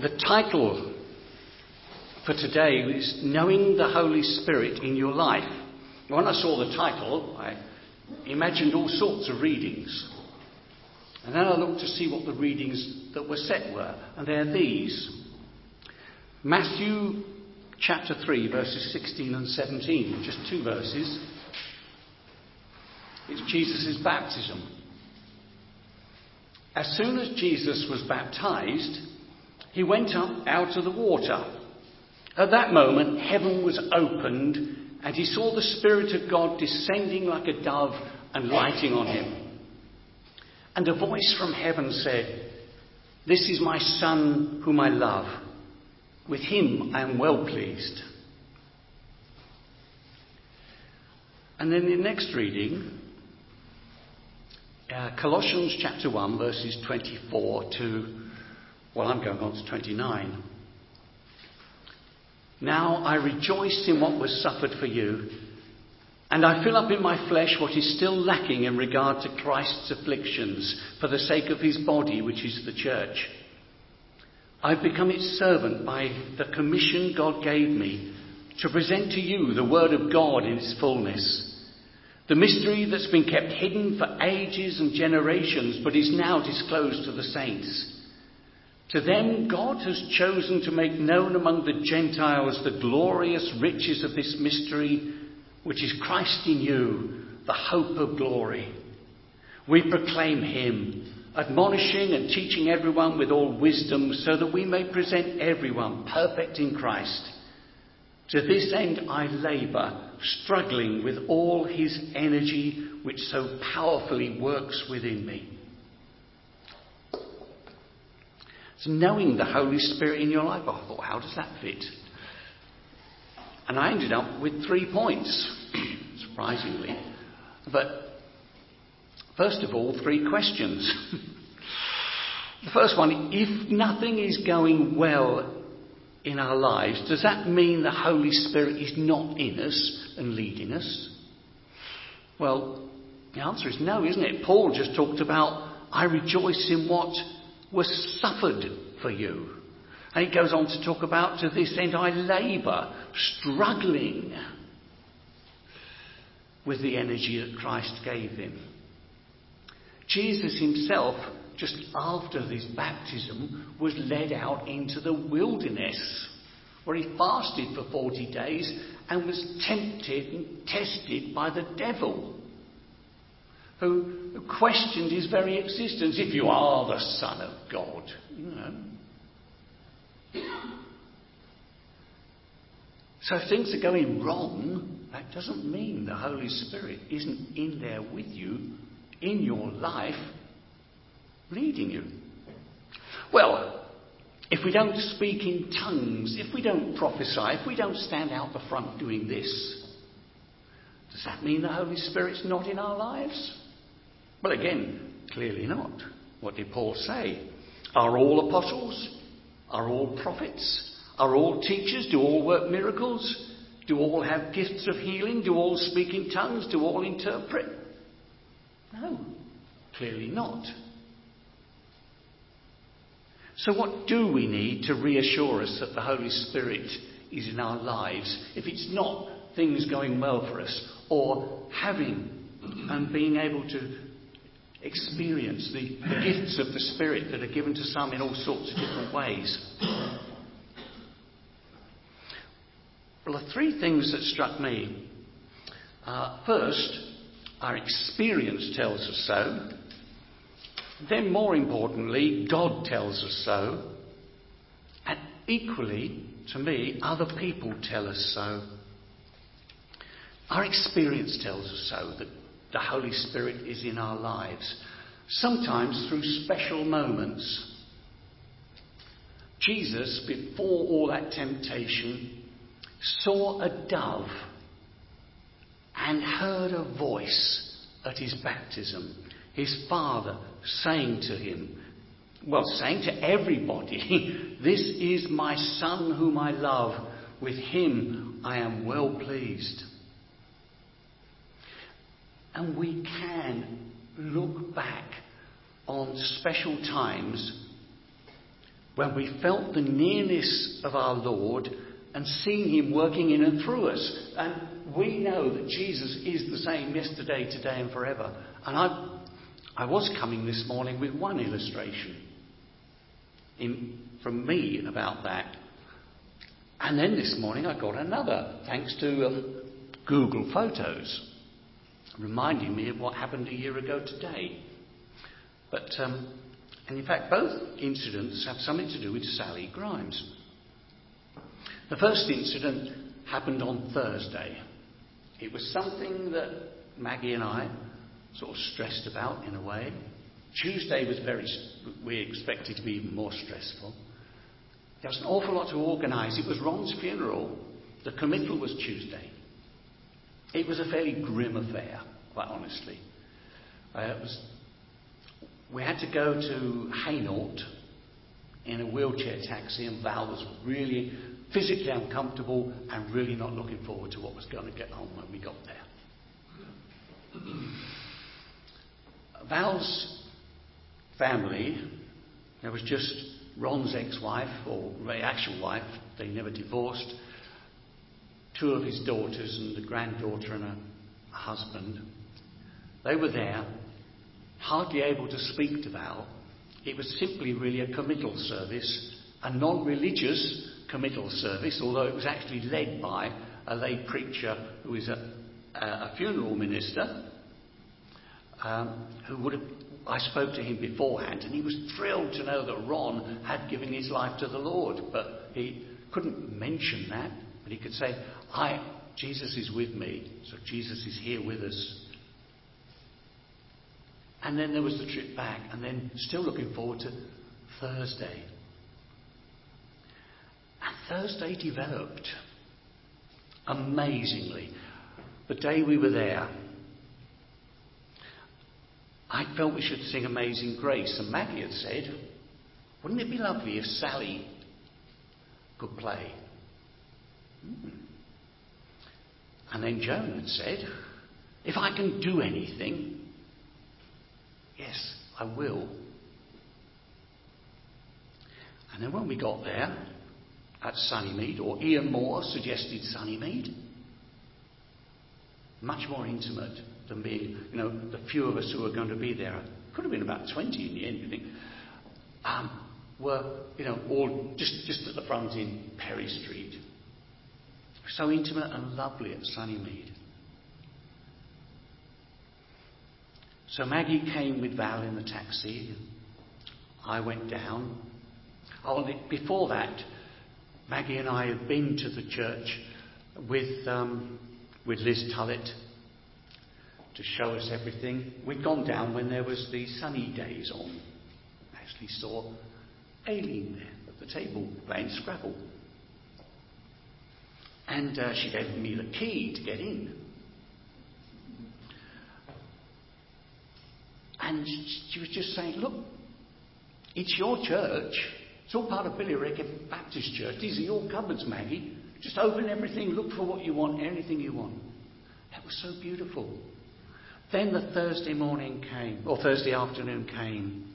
The title for today is Knowing the Holy Spirit in Your Life. When I saw the title, I imagined all sorts of readings. And then I looked to see what the readings that were set were, and they're these Matthew chapter 3, verses 16 and 17, just two verses. It's Jesus' baptism. As soon as Jesus was baptized, he went up out of the water. At that moment, heaven was opened, and he saw the Spirit of God descending like a dove and lighting on him. And a voice from heaven said, This is my Son whom I love. With him I am well pleased. And then the next reading, uh, Colossians chapter 1, verses 24 to, well, I'm going on to 29. Now I rejoice in what was suffered for you, and I fill up in my flesh what is still lacking in regard to Christ's afflictions for the sake of his body, which is the church. I've become its servant by the commission God gave me to present to you the Word of God in its fullness. The mystery that's been kept hidden for ages and generations, but is now disclosed to the saints. To them, God has chosen to make known among the Gentiles the glorious riches of this mystery, which is Christ in you, the hope of glory. We proclaim him, admonishing and teaching everyone with all wisdom, so that we may present everyone perfect in Christ. To this end I labour, struggling with all his energy, which so powerfully works within me. Knowing the Holy Spirit in your life, I thought, how does that fit? And I ended up with three points, surprisingly. But first of all, three questions. the first one if nothing is going well in our lives, does that mean the Holy Spirit is not in us and leading us? Well, the answer is no, isn't it? Paul just talked about, I rejoice in what was suffered for you. And he goes on to talk about, to this end I labour, struggling with the energy that Christ gave him. Jesus himself just after his baptism, was led out into the wilderness, where he fasted for 40 days and was tempted and tested by the devil, who questioned his very existence. If you are the Son of God, you know. So if things are going wrong, that doesn't mean the Holy Spirit isn't in there with you in your life leading you? Well, if we don't speak in tongues, if we don't prophesy, if we don't stand out the front doing this, does that mean the Holy Spirit's not in our lives? Well, again, clearly not. What did Paul say? Are all apostles? Are all prophets? Are all teachers? Do all work miracles? Do all have gifts of healing? Do all speak in tongues? Do all interpret? No, clearly not. So, what do we need to reassure us that the Holy Spirit is in our lives if it's not things going well for us or having and being able to experience the, the gifts of the Spirit that are given to some in all sorts of different ways? Well, the three things that struck me. Uh, first, our experience tells us so. Then, more importantly, God tells us so. And equally, to me, other people tell us so. Our experience tells us so that the Holy Spirit is in our lives, sometimes through special moments. Jesus, before all that temptation, saw a dove and heard a voice at his baptism his father saying to him, well, saying to everybody, This is my son whom I love. With him I am well pleased. And we can look back on special times when we felt the nearness of our Lord and seeing Him working in and through us. And we know that Jesus is the same yesterday, today, and forever. And I, I was coming this morning with one illustration in, from me about that. And then this morning I got another, thanks to um, Google Photos, reminding me of what happened a year ago today. But, um, and in fact, both incidents have something to do with Sally Grimes. The first incident happened on Thursday. It was something that Maggie and I sort of stressed about in a way. Tuesday was very, we expected to be even more stressful. There was an awful lot to organise. It was Ron's funeral. The committal was Tuesday. It was a fairly grim affair, quite honestly. Uh, was, we had to go to Hainault in a wheelchair taxi, and Val was really physically uncomfortable and really not looking forward to what was going to get on when we got there. Val's family, there was just Ron's ex wife, or actual wife, they never divorced, two of his daughters and a granddaughter and a husband. They were there, hardly able to speak to Val. It was simply really a committal service, a non religious committal service, although it was actually led by a lay preacher who is a, a funeral minister, um, who would have I spoke to him beforehand, and he was thrilled to know that Ron had given his life to the Lord. But he couldn't mention that. But he could say, "I, Jesus is with me, so Jesus is here with us." And then there was the trip back, and then still looking forward to Thursday. And Thursday developed amazingly. The day we were there, I felt we should sing Amazing Grace. And Maggie had said, wouldn't it be lovely if Sally could play? Hmm. And then Joan had said, if I can do anything, yes, I will. And then when we got there at Sunnymead, or Ian Moore suggested Sunnymead, much more intimate than being, you know, the few of us who were going to be there. Could have been about 20 in the end, you think. Um, were, you know, all just, just at the front in Perry Street. So intimate and lovely at Sunnymead. So Maggie came with Val in the taxi. I went down. Oh, before that, Maggie and I had been to the church with, um, with Liz Tullett to show us everything. We'd gone down when there was the sunny days on. Actually saw Aileen there at the table playing Scrabble. And uh, she gave me the key to get in. And she was just saying, Look, it's your church. It's all part of Billericay Baptist Church. These are your cupboards, Maggie. Just open everything, look for what you want, anything you want. That was so beautiful. Then the Thursday morning came, or Thursday afternoon came.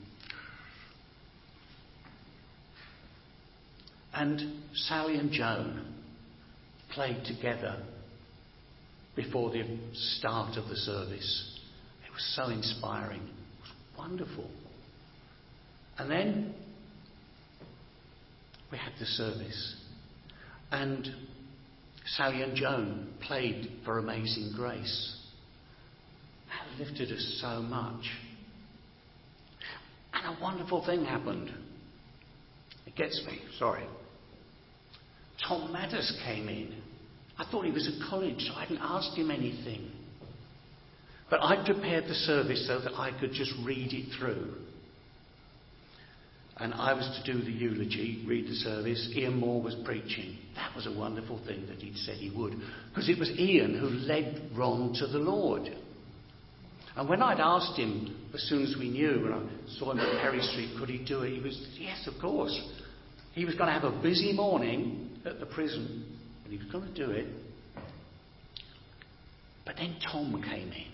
And Sally and Joan played together before the start of the service. It was so inspiring. It was wonderful. And then we had the service. And Sally and Joan played for Amazing Grace That lifted us so much. And a wonderful thing happened. It gets me, sorry. Tom Matters came in. I thought he was at college, so I hadn't asked him anything. But I'd prepared the service so that I could just read it through. And I was to do the eulogy, read the service. Ian Moore was preaching. That was a wonderful thing that he'd said he would. Because it was Ian who led Ron to the Lord. And when I'd asked him, as soon as we knew, when I saw him at Perry Street, could he do it? He was, yes, of course. He was going to have a busy morning at the prison, and he was going to do it. But then Tom came in.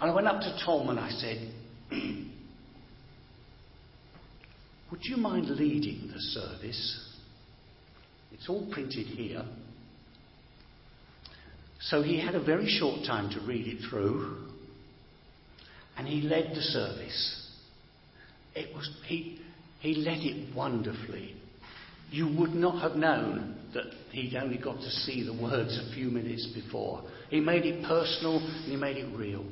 And I went up to Tom and I said, Would you mind leading the service? It's all printed here. So he had a very short time to read it through, and he led the service. It was, he, he led it wonderfully. You would not have known that he'd only got to see the words a few minutes before. He made it personal and he made it real.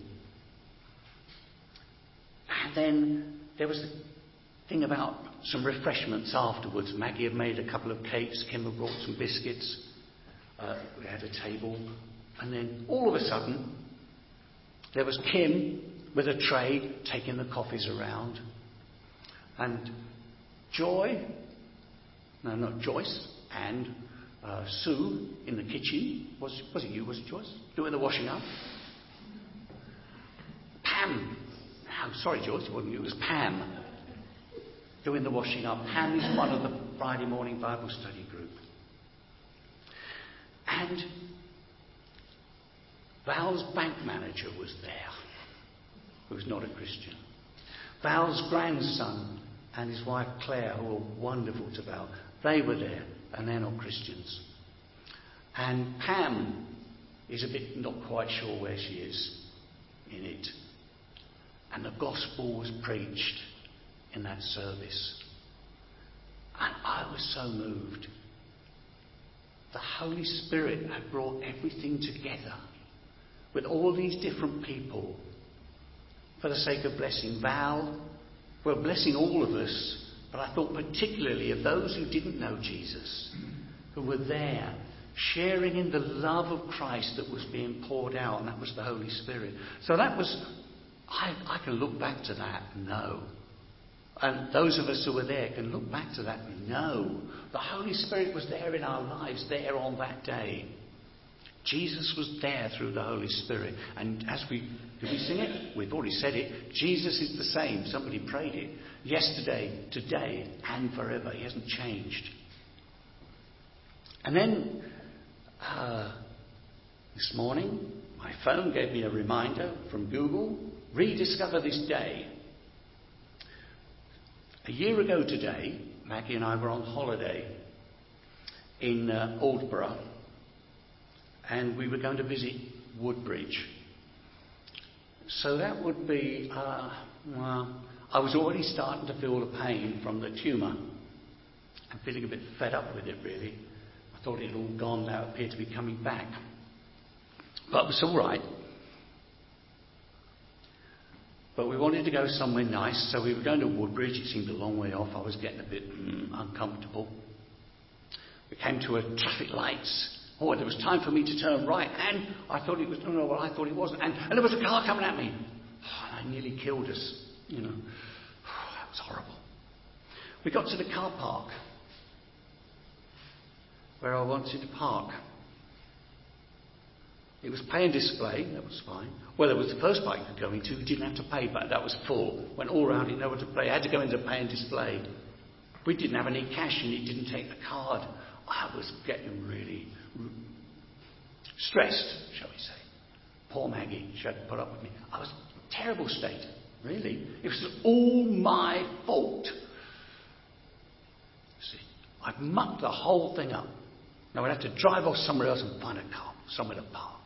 And then there was the thing about some refreshments afterwards. Maggie had made a couple of cakes, Kim had brought some biscuits. Uh, we had a table. And then all of a sudden, there was Kim with a tray taking the coffees around. And Joy, no, not Joyce, and uh, Sue in the kitchen. Was, was it you? Was it Joyce? Doing the washing up. Pam. No, sorry, Joyce, it wasn't you. It was Pam doing the washing up. Pam is one of the Friday morning Bible study group. And Val's bank manager was there, who was not a Christian. Val's grandson and his wife Claire, who were wonderful to Val, they were there, and they're not Christians. And Pam is a bit not quite sure where she is in it. And the gospel was preached in that service. And I was so moved. The Holy Spirit had brought everything together with all these different people for the sake of blessing Val, well, blessing all of us, but I thought particularly of those who didn't know Jesus, who were there sharing in the love of Christ that was being poured out, and that was the Holy Spirit. So that was, I, I can look back to that and know. And those of us who were there can look back to that and know the Holy Spirit was there in our lives, there on that day. Jesus was there through the Holy Spirit. And as we, did we sing it? We've already said it. Jesus is the same. Somebody prayed it. Yesterday, today, and forever. He hasn't changed. And then, uh, this morning, my phone gave me a reminder from Google rediscover this day. A year ago today, Maggie and I were on holiday in uh, Aldeburgh and we were going to visit Woodbridge. So that would be, uh, well, I was already starting to feel the pain from the tumour. I'm feeling a bit fed up with it, really. I thought it had all gone now, it appeared to be coming back. But it was all right. But we wanted to go somewhere nice, so we were going to Woodbridge. It seemed a long way off. I was getting a bit mm, uncomfortable. We came to a traffic lights, Oh, there was time for me to turn right, and I thought it was, no, no, well, I thought it wasn't. And, and there was a car coming at me. Oh, and I nearly killed us, you know. That was horrible. We got to the car park where I wanted to park. It was pay and display, that was fine. Well, it was the first bike you could go into, you didn't have to pay, but that was full. Went all around it, nowhere to play. I had to go into pay and display. We didn't have any cash and he didn't take the card. I was getting really stressed, shall we say. Poor Maggie, she had to put up with me. I was in a terrible state, really. It was all my fault. See, I'd mucked the whole thing up. Now we'd have to drive off somewhere else and find a car, somewhere to park.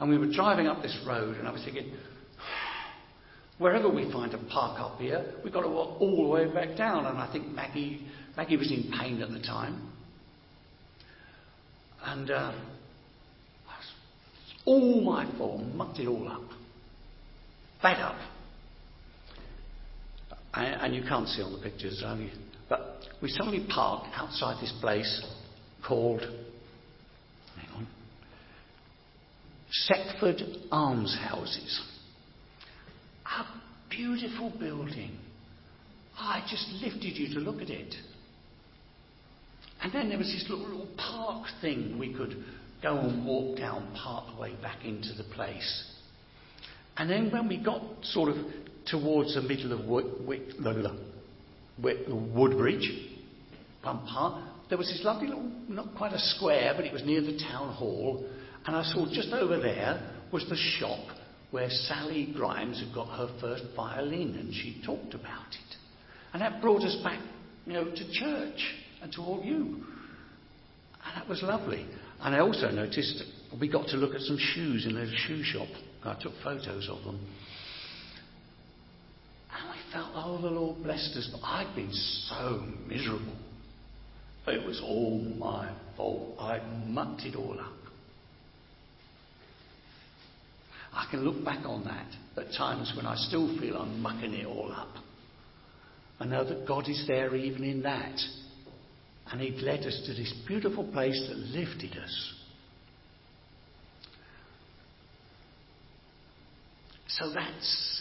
And we were driving up this road, and I was thinking, wherever we find a park up here, we've got to walk all the way back down. And I think Maggie, Maggie was in pain at the time. And uh, all my fault, mucked it all up. Fed up. And, you can't see on the pictures, only, but we suddenly parked outside this place called, hang on, Seckford Almshouses. A beautiful building. I just lifted you to look at it. And then there was this little, little park thing we could go and walk down part the way back into the place. And then when we got sort of towards the middle of Wood, Woodbridge, one part, there was this lovely little, not quite a square, but it was near the town hall. And I saw just over there was the shop where Sally Grimes had got her first violin, and she talked about it. And that brought us back, you know, to church and to all you. And that was lovely. And I also noticed we got to look at some shoes in a shoe shop. I took photos of them. Felt, oh, the Lord blessed us. But I'd been so miserable. It was all my fault. I mucked it all up. I can look back on that at times when I still feel I'm mucking it all up. I know that God is there even in that. And He'd led us to this beautiful place that lifted us. So that's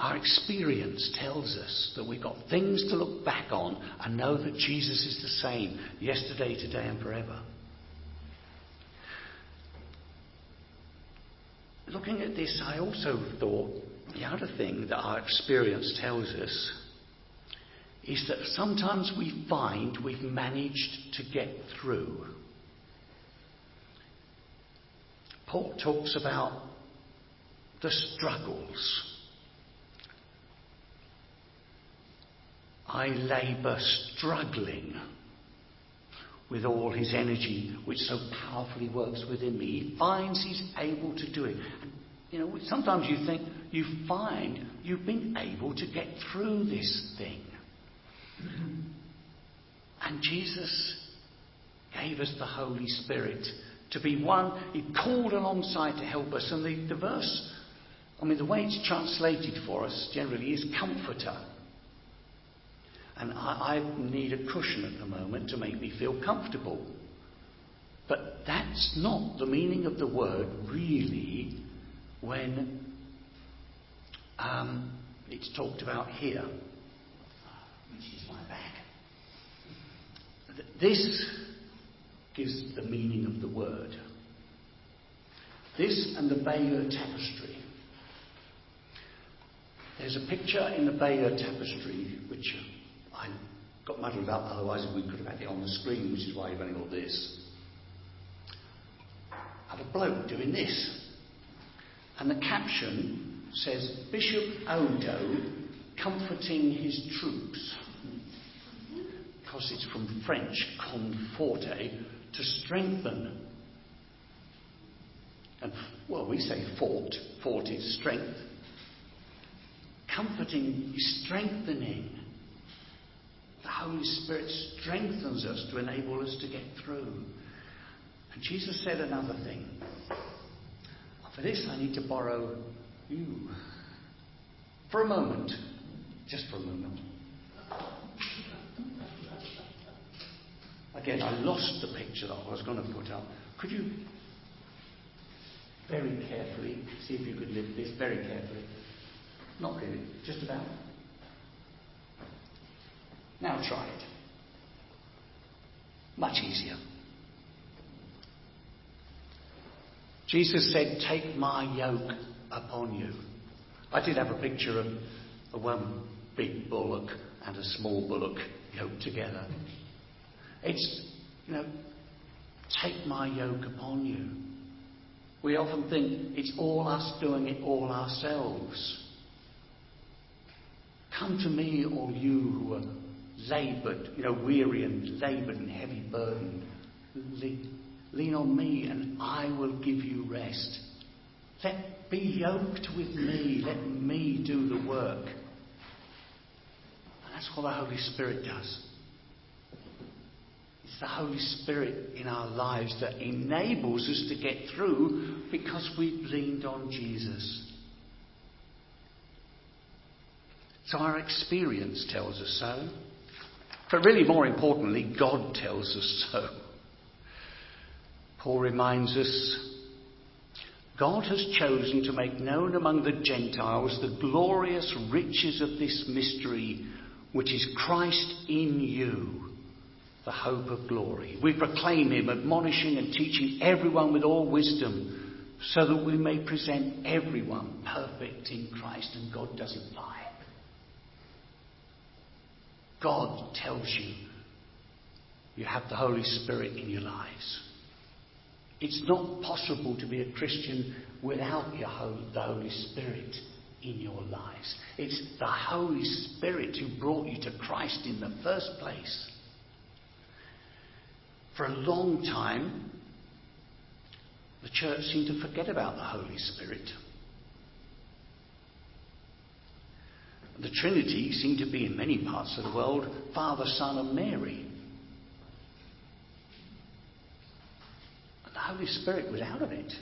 our experience tells us that we've got things to look back on and know that Jesus is the same yesterday, today, and forever. Looking at this, I also thought the other thing that our experience tells us is that sometimes we find we've managed to get through. Paul talks about the struggles. I labour struggling with all his energy, which so powerfully works within me. He finds he's able to do it. You know, sometimes you think you find you've been able to get through this thing. And Jesus gave us the Holy Spirit to be one. He called alongside to help us. And the, the verse, I mean, the way it's translated for us generally is comforter. And I, I need a cushion at the moment to make me feel comfortable. But that's not the meaning of the word really when um, it's talked about here. My bag. This gives the meaning of the word. This and the Bayeux tapestry. There's a picture in the Bayeux tapestry which I got muddled up, otherwise we could have had it on the screen, which is why you've only got this. Of a bloke doing this. And the caption says Bishop Odo comforting his troops. Because it's from French, conforte, to strengthen. And, well, we say fort. Fort is strength. Comforting is strengthening. The Holy Spirit strengthens us to enable us to get through. And Jesus said another thing. For this, I need to borrow you. For a moment. Just for a moment. Again, I lost the picture that I was going to put up. Could you very carefully see if you could lift this very carefully? Not really, just about. Now try it. Much easier. Jesus said, Take my yoke upon you. I did have a picture of a one big bullock and a small bullock yoked together. It's, you know, take my yoke upon you. We often think it's all us doing it all ourselves. Come to me, all you who are laboured, you know, weary and laboured and heavy burdened. Lean on me and I will give you rest. Let be yoked with me. Let me do the work. And that's what the Holy Spirit does. It's the Holy Spirit in our lives that enables us to get through because we've leaned on Jesus. So our experience tells us so. But really, more importantly, God tells us so. Paul reminds us God has chosen to make known among the Gentiles the glorious riches of this mystery, which is Christ in you, the hope of glory. We proclaim him, admonishing and teaching everyone with all wisdom, so that we may present everyone perfect in Christ, and God doesn't lie. God tells you you have the Holy Spirit in your lives. It's not possible to be a Christian without the Holy Spirit in your lives. It's the Holy Spirit who brought you to Christ in the first place. For a long time, the church seemed to forget about the Holy Spirit. The Trinity seemed to be in many parts of the world Father, Son, and Mary. And the Holy Spirit was out of it.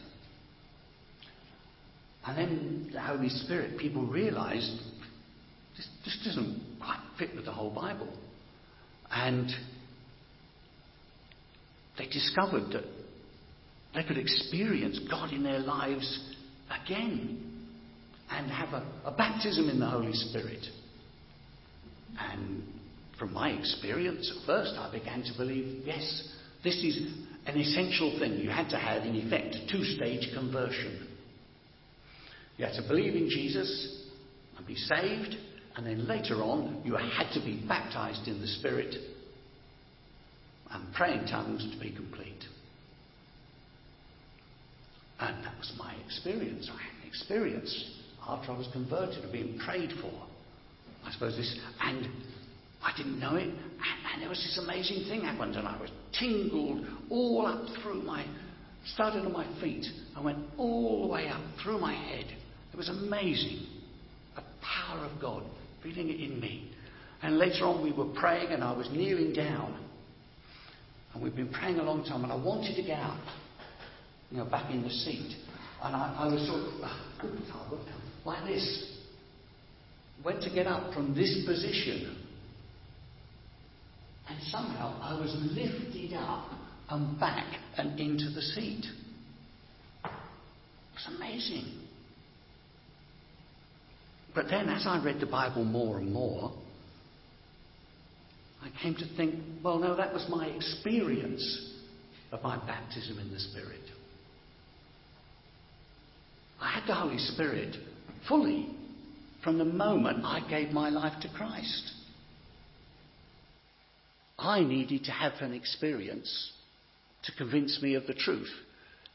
And then the Holy Spirit, people realized this, this doesn't quite fit with the whole Bible. And they discovered that they could experience God in their lives again and have a, a baptism in the Holy Spirit. And from my experience, at first I began to believe yes, this is an essential thing. You had to have, in effect, a two stage conversion. You had to believe in Jesus and be saved, and then later on, you had to be baptized in the Spirit and pray in tongues to be complete. And that was my experience. I had an experience after I was converted of being prayed for. I suppose this, and I didn't know it, and, and there was this amazing thing happened, and I was tingled all up through my, started on my feet, I went all the way up through my head. It was amazing. The power of God, feeling it in me. And later on, we were praying, and I was kneeling down. And we've been praying a long time, and I wanted to get up, you know, back in the seat. And I, I was sort of, ah, like this. Went to get up from this position. And somehow I was lifted up and back and into the seat. It was amazing. But then, as I read the Bible more and more, I came to think, well, no, that was my experience of my baptism in the Spirit. I had the Holy Spirit fully from the moment I gave my life to Christ. I needed to have an experience to convince me of the truth.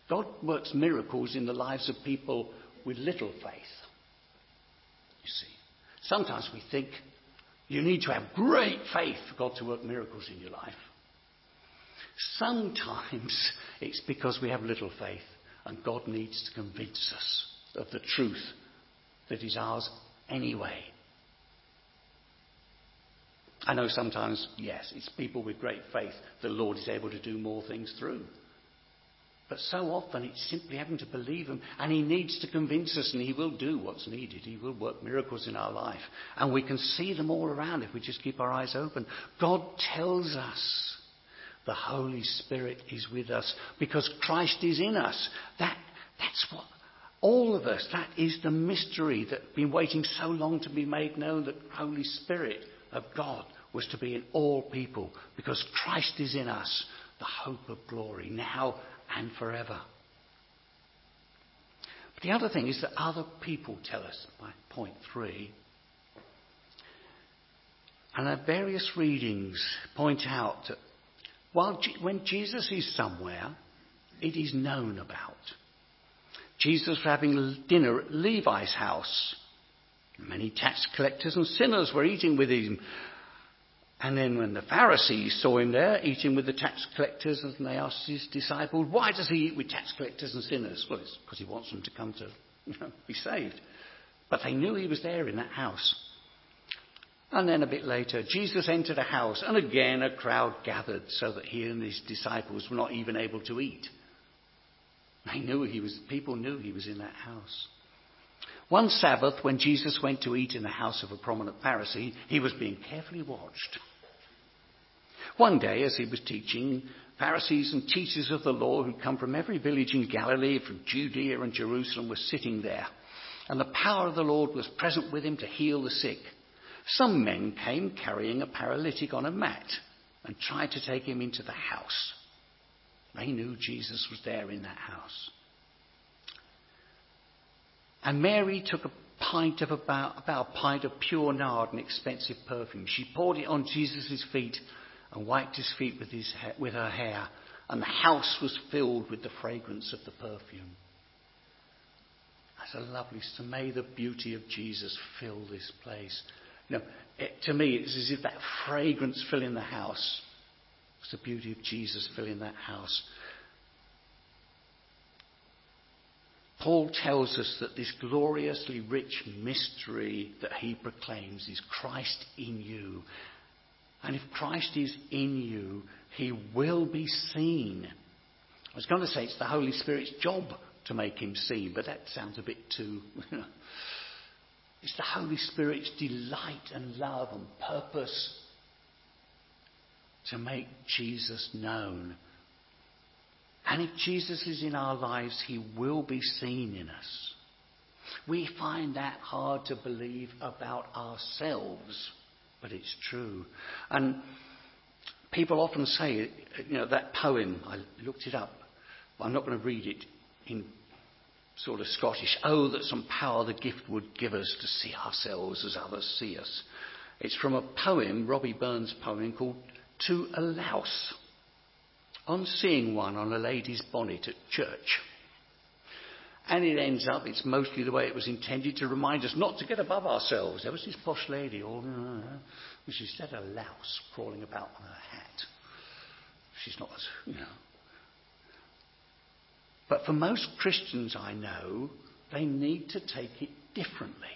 God works miracles in the lives of people with little faith. You see, sometimes we think you need to have great faith for God to work miracles in your life. Sometimes it's because we have little faith and God needs to convince us of the truth that is ours anyway. I know sometimes, yes, it's people with great faith that the Lord is able to do more things through. But so often it's simply having to believe Him, and He needs to convince us, and He will do what's needed. He will work miracles in our life, and we can see them all around if we just keep our eyes open. God tells us the Holy Spirit is with us because Christ is in us. That, that's what all of us, that is the mystery that's been waiting so long to be made known that Holy Spirit of God was to be in all people because Christ is in us, the hope of glory, now and forever. But the other thing is that other people tell us, by point three, and our various readings point out that while, when Jesus is somewhere, it is known about. Jesus was having dinner at Levi's house. Many tax collectors and sinners were eating with him. And then when the Pharisees saw him there eating with the tax collectors, and they asked his disciples, why does he eat with tax collectors and sinners? Well, it's because he wants them to come to you know, be saved. But they knew he was there in that house. And then a bit later, Jesus entered a house, and again a crowd gathered so that he and his disciples were not even able to eat. They knew he was, people knew he was in that house. One Sabbath, when Jesus went to eat in the house of a prominent Pharisee, he was being carefully watched. One day, as he was teaching, Pharisees and teachers of the law who'd come from every village in Galilee, from Judea and Jerusalem, were sitting there. And the power of the Lord was present with him to heal the sick. Some men came carrying a paralytic on a mat and tried to take him into the house. They knew Jesus was there in that house. And Mary took a pint of about, about a pint of pure nard, an expensive perfume. She poured it on Jesus' feet and wiped his feet with, his with her hair. And the house was filled with the fragrance of the perfume. That's a lovely. So may the beauty of Jesus fill this place. You know, it, to me, it's as if that fragrance filling the house. It's the beauty of Jesus filling that house. Paul tells us that this gloriously rich mystery that he proclaims is Christ in you. And if Christ is in you, he will be seen. I was going to say it's the Holy Spirit's job to make him seen, but that sounds a bit too. it's the Holy Spirit's delight and love and purpose to make Jesus known. And if Jesus is in our lives, he will be seen in us. We find that hard to believe about ourselves, but it's true. And people often say, you know, that poem, I looked it up, but I'm not going to read it in sort of Scottish. Oh, that some power the gift would give us to see ourselves as others see us. It's from a poem, Robbie Burns' poem, called To a Louse. On seeing one on a lady's bonnet at church. And it ends up, it's mostly the way it was intended to remind us not to get above ourselves. There was this posh lady, all, which instead a louse crawling about on her hat. She's not you know, but for most Christians I know, they need to take it differently.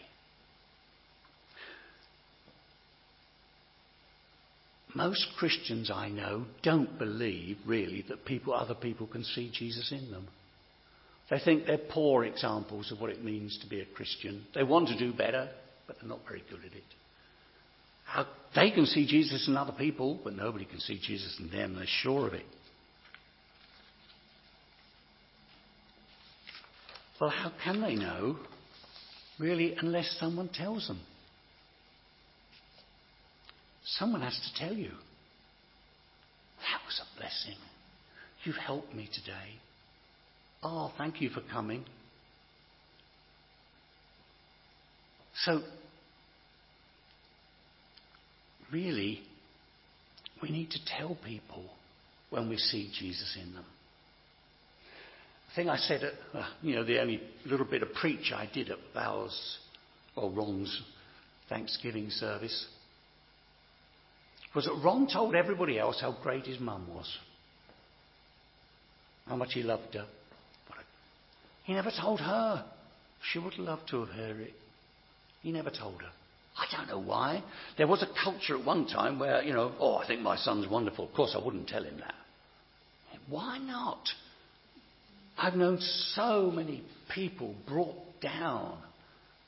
Most Christians I know don't believe really that people, other people can see Jesus in them. They think they're poor examples of what it means to be a Christian. They want to do better, but they're not very good at it. How, they can see Jesus in other people, but nobody can see Jesus in them. They're sure of it. Well, how can they know, really, unless someone tells them? Someone has to tell you. That was a blessing. You've helped me today. Oh, thank you for coming. So, really, we need to tell people when we see Jesus in them. I think I said at, uh, you know, the only little bit of preach I did at Val's, or Ron's Thanksgiving service was that Ron told everybody else how great his mum was, how much he loved her. He never told her. She would love to have heard it. He never told her. I don't know why. There was a culture at one time where, you know, oh, I think my son's wonderful. Of course, I wouldn't tell him that. Why not? I've known so many people brought down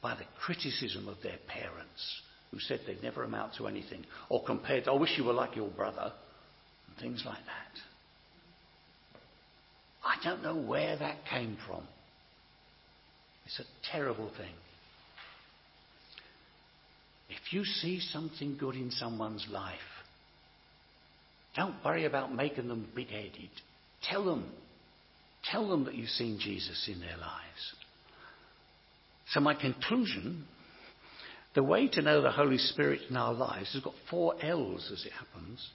by the criticism of their parents who said they'd never amount to anything, or compared, I wish you were like your brother, and things like that. I don't know where that came from. It's a terrible thing. If you see something good in someone's life, don't worry about making them big headed. Tell them Tell them that you've seen Jesus in their lives. So, my conclusion the way to know the Holy Spirit in our lives has got four L's as it happens.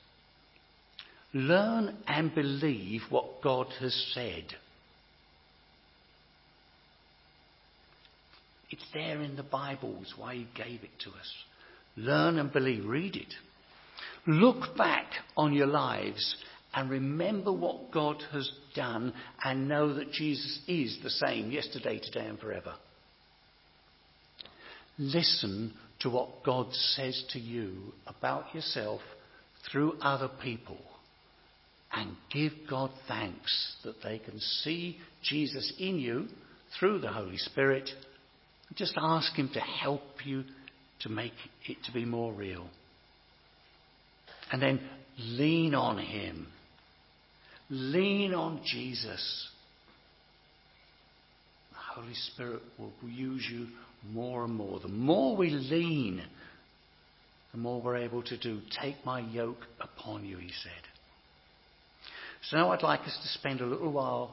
Learn and believe what God has said. It's there in the Bible, it's why He gave it to us. Learn and believe. Read it. Look back on your lives and remember what God has done and know that Jesus is the same yesterday, today, and forever. Listen to what God says to you about yourself through other people and give God thanks that they can see Jesus in you through the Holy Spirit. Just ask Him to help you to make it to be more real. And then lean on Him Lean on Jesus. The Holy Spirit will use you more and more. The more we lean, the more we're able to do. Take my yoke upon you, he said. So now I'd like us to spend a little while,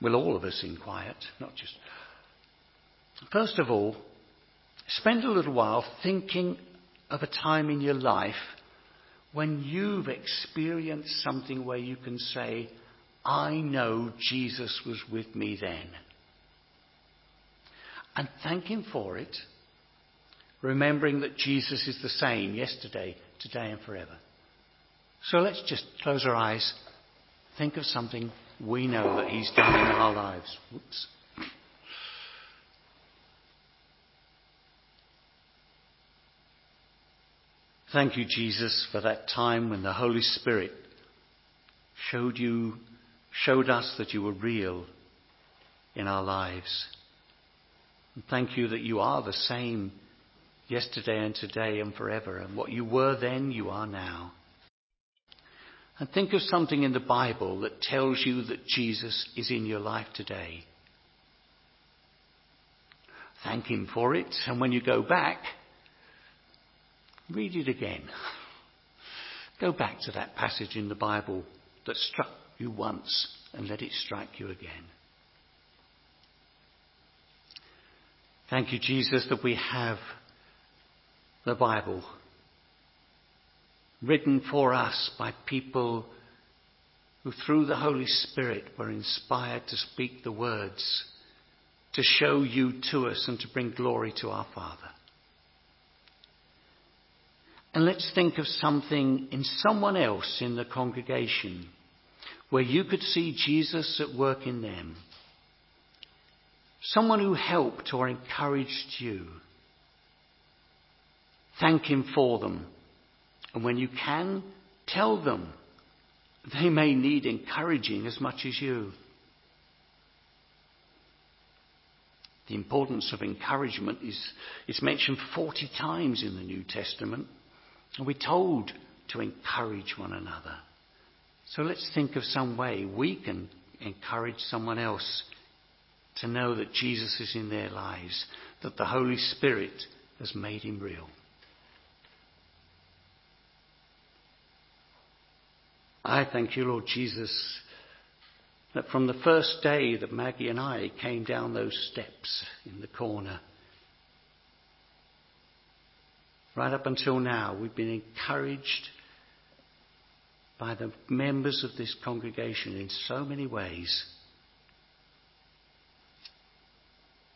with all of us in quiet, not just. First of all, spend a little while thinking of a time in your life when you've experienced something where you can say, I know Jesus was with me then. And thank Him for it, remembering that Jesus is the same yesterday, today, and forever. So let's just close our eyes, think of something we know that He's done in our lives. Whoops. Thank you, Jesus, for that time when the Holy Spirit showed you, showed us that you were real in our lives. And thank you that you are the same yesterday and today and forever. And what you were then, you are now. And think of something in the Bible that tells you that Jesus is in your life today. Thank Him for it. And when you go back, read it again. Go back to that passage in the Bible that struck you once and let it strike you again. Thank you, Jesus, that we have the Bible written for us by people who, through the Holy Spirit, were inspired to speak the words, to show you to us, and to bring glory to our Father. And let's think of something in someone else in the congregation where you could see Jesus at work in them. Someone who helped or encouraged you. Thank Him for them. And when you can, tell them. They may need encouraging as much as you. The importance of encouragement is, is mentioned 40 times in the New Testament. And we're told to encourage one another. So let's think of some way we can encourage someone else to know that Jesus is in their lives, that the Holy Spirit has made him real. I thank you, Lord Jesus, that from the first day that Maggie and I came down those steps in the corner, right up until now, we've been encouraged by the members of this congregation in so many ways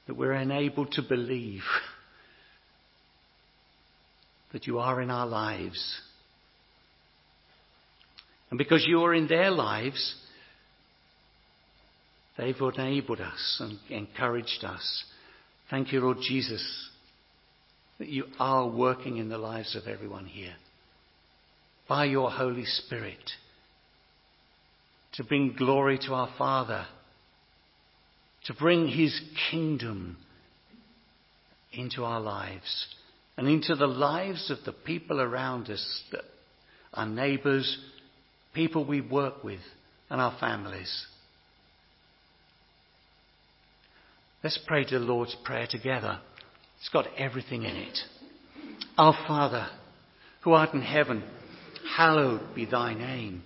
that we're enabled to believe that you are in our lives. And because you are in their lives, they've enabled us and encouraged us. Thank you, Lord Jesus, that you are working in the lives of everyone here by your Holy Spirit to bring glory to our Father, to bring His kingdom into our lives and into the lives of the people around us, our neighbours, people we work with, and our families. Let's pray the Lord's Prayer together. It's got everything in it. Our Father, who art in heaven, hallowed be thy name.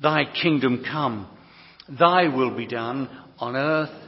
Thy kingdom come. Thy will be done on earth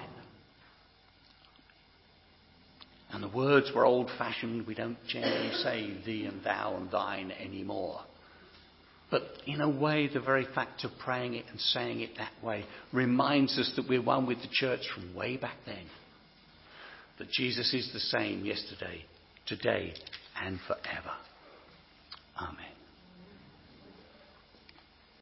And the words were old fashioned. We don't generally say thee and thou and thine anymore. But in a way, the very fact of praying it and saying it that way reminds us that we're one with the church from way back then. That Jesus is the same yesterday, today, and forever. Amen.